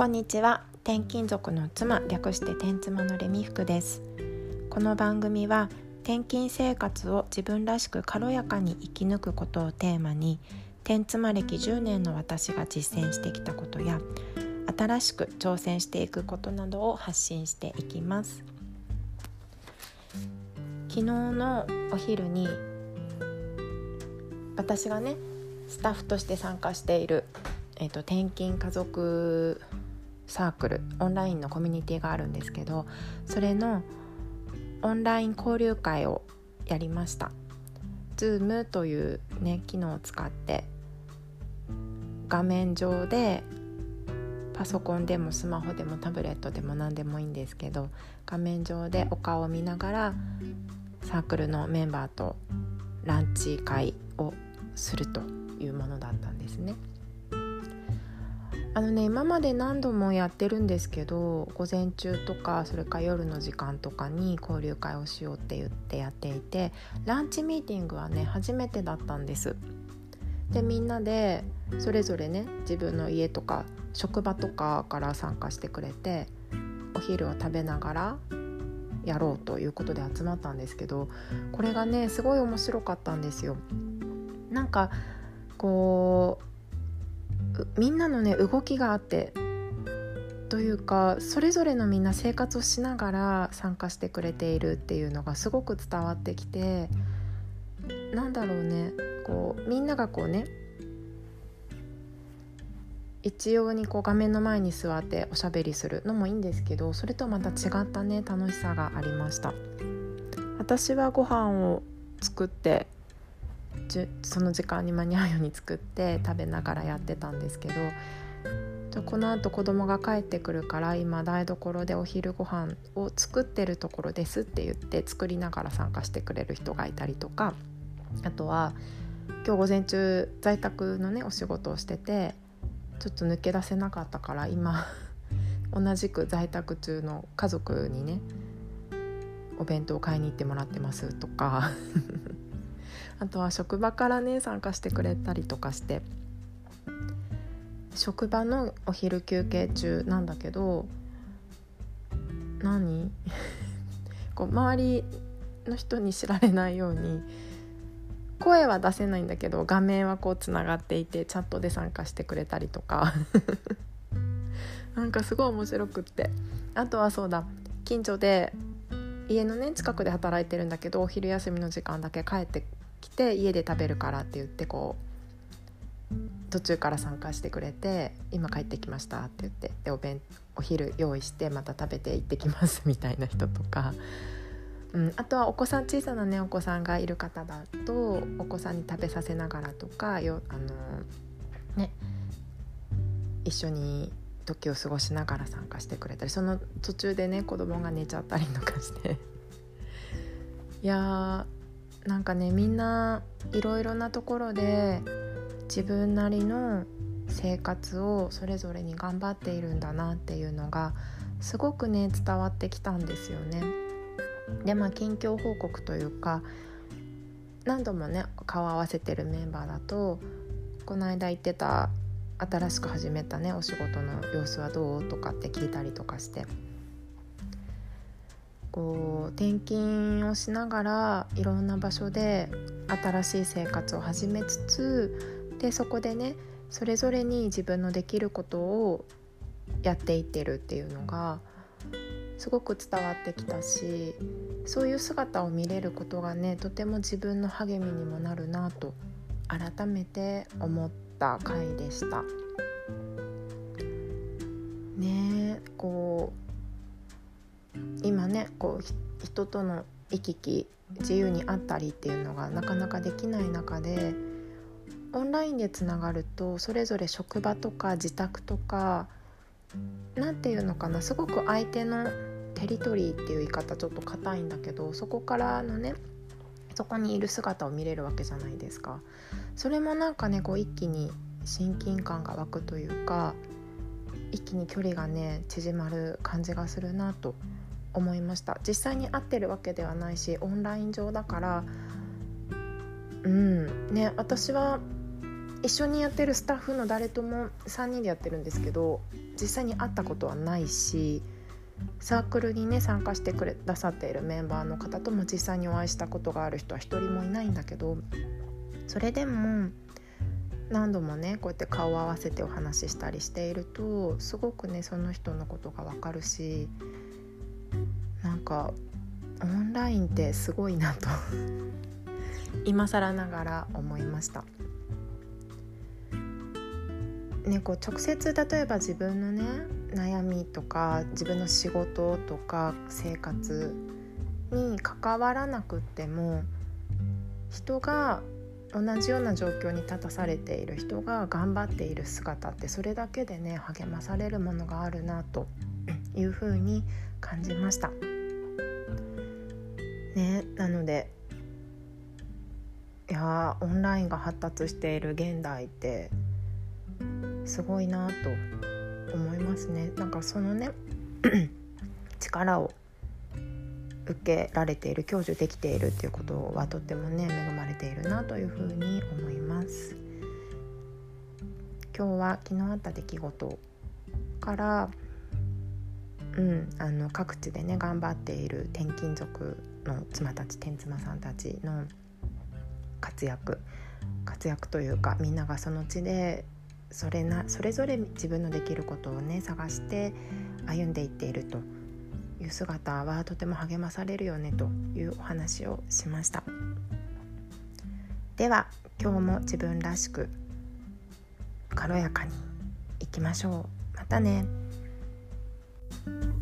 こんにちは。転勤族の妻略して転妻のレミ服です。この番組は転勤生活を自分らしく軽やかに生き抜くことをテーマに転妻歴10年の私が実践してきたことや新しく挑戦していくことなどを発信していきます。昨日のお昼に私がねスタッフとして参加している、えーと、転勤家族サークルオンラインのコミュニティがあるんですけどそれのオンライン交流会をやりました Zoom というね機能を使って画面上でパソコンでもスマホでもタブレットでも何でもいいんですけど画面上でお顔を見ながらサークルのメンバーとランチ会をするというものだったんですね。あのね今まで何度もやってるんですけど午前中とかそれから夜の時間とかに交流会をしようって言ってやっていてランチミーティングはね初めてだったんです。でみんなでそれぞれね自分の家とか職場とかから参加してくれてお昼を食べながらやろうということで集まったんですけどこれがねすごい面白かったんですよ。なんかこうみんなのね動きがあってというかそれぞれのみんな生活をしながら参加してくれているっていうのがすごく伝わってきてなんだろうねこうみんながこうね一様にこう画面の前に座っておしゃべりするのもいいんですけどそれとまた違ったね楽しさがありました。私はご飯を作ってその時間に間に合うように作って食べながらやってたんですけどじこのあと子供が帰ってくるから今台所でお昼ご飯を作ってるところですって言って作りながら参加してくれる人がいたりとかあとは今日午前中在宅のねお仕事をしててちょっと抜け出せなかったから今 同じく在宅中の家族にねお弁当を買いに行ってもらってますとかあとは職場からね参加してくれたりとかして職場のお昼休憩中なんだけど何？こう周りの人に知られないように声は出せないんだけど画面はこうつながっていてチャットで参加してくれたりとか。なんかすごい面白くって。あとはそうだ近所で家のね近くで働いてるんだけどお昼休みの時間だけ帰って来て家で食べるからって言ってこう途中から参加してくれて「今帰ってきました」って言ってでお弁お昼用意してまた食べて行ってきますみたいな人とか、うん、あとはお子さん小さなねお子さんがいる方だとお子さんに食べさせながらとかよあのね一緒に時を過ごしながら参加してくれたりその途中でね子供が寝ちゃったりとかして。いやなんかねみんないろいろなところで自分なりの生活をそれぞれに頑張っているんだなっていうのがすごくね伝わってきたんですよね。でまあ近況報告というか何度もね顔合わせてるメンバーだとこの間言ってた新しく始めたねお仕事の様子はどうとかって聞いたりとかしてこう転勤をしながらいろんな場所で新しい生活を始めつつでそこでねそれぞれに自分のできることをやっていってるっていうのがすごく伝わってきたしそういう姿を見れることがねとても自分の励みにもなるなと改めて思った回でした。ねこう今ねこう人との行き来自由に会ったりっていうのがなかなかできない中でオンラインでつながるとそれぞれ職場とか自宅とか何て言うのかなすごく相手のテリトリーっていう言い方ちょっと硬いんだけどそこからのねそこにいる姿を見れるわけじゃないですか。それもなんかねこう一気に親近感が湧くというか一気に距離がね縮まる感じがするなと思いました。実際に会ってるわけではないしオンライン上だからうん。ね私は一緒にやってるスタッフの誰とも3人でやってるんですけど実際に会ったことはないしサークルにね参加してくださっているメンバーの方とも実際にお会いしたことがある人は一人もいないんだけどそれでも何度もねこうやって顔を合わせてお話ししたりしているとすごくねその人のことが分かるしかオンラインってすごいなと今更ながら思いました。ね、こう直接例えば自分のね悩みとか自分の仕事とか生活に関わらなくっても人が同じような状況に立たされている人が頑張っている姿ってそれだけでね励まされるものがあるなというふうに感じました。ね、なのでいやオンラインが発達している現代ってすごいなと思いますね。なんかそのね 力を受けられている享受できているっていうことはとってもね恵まれているなというふうに思います。今日は昨日あった出来事からうん、あの各地でね頑張っている転勤族の妻たち天妻さんたちの活躍活躍というかみんながその地でそれなそれぞれ自分のできることをね探して歩んでいっているという姿はとても励まされるよねというお話をしました。では今日も自分らしく軽やかにいきましょう。またね。thank you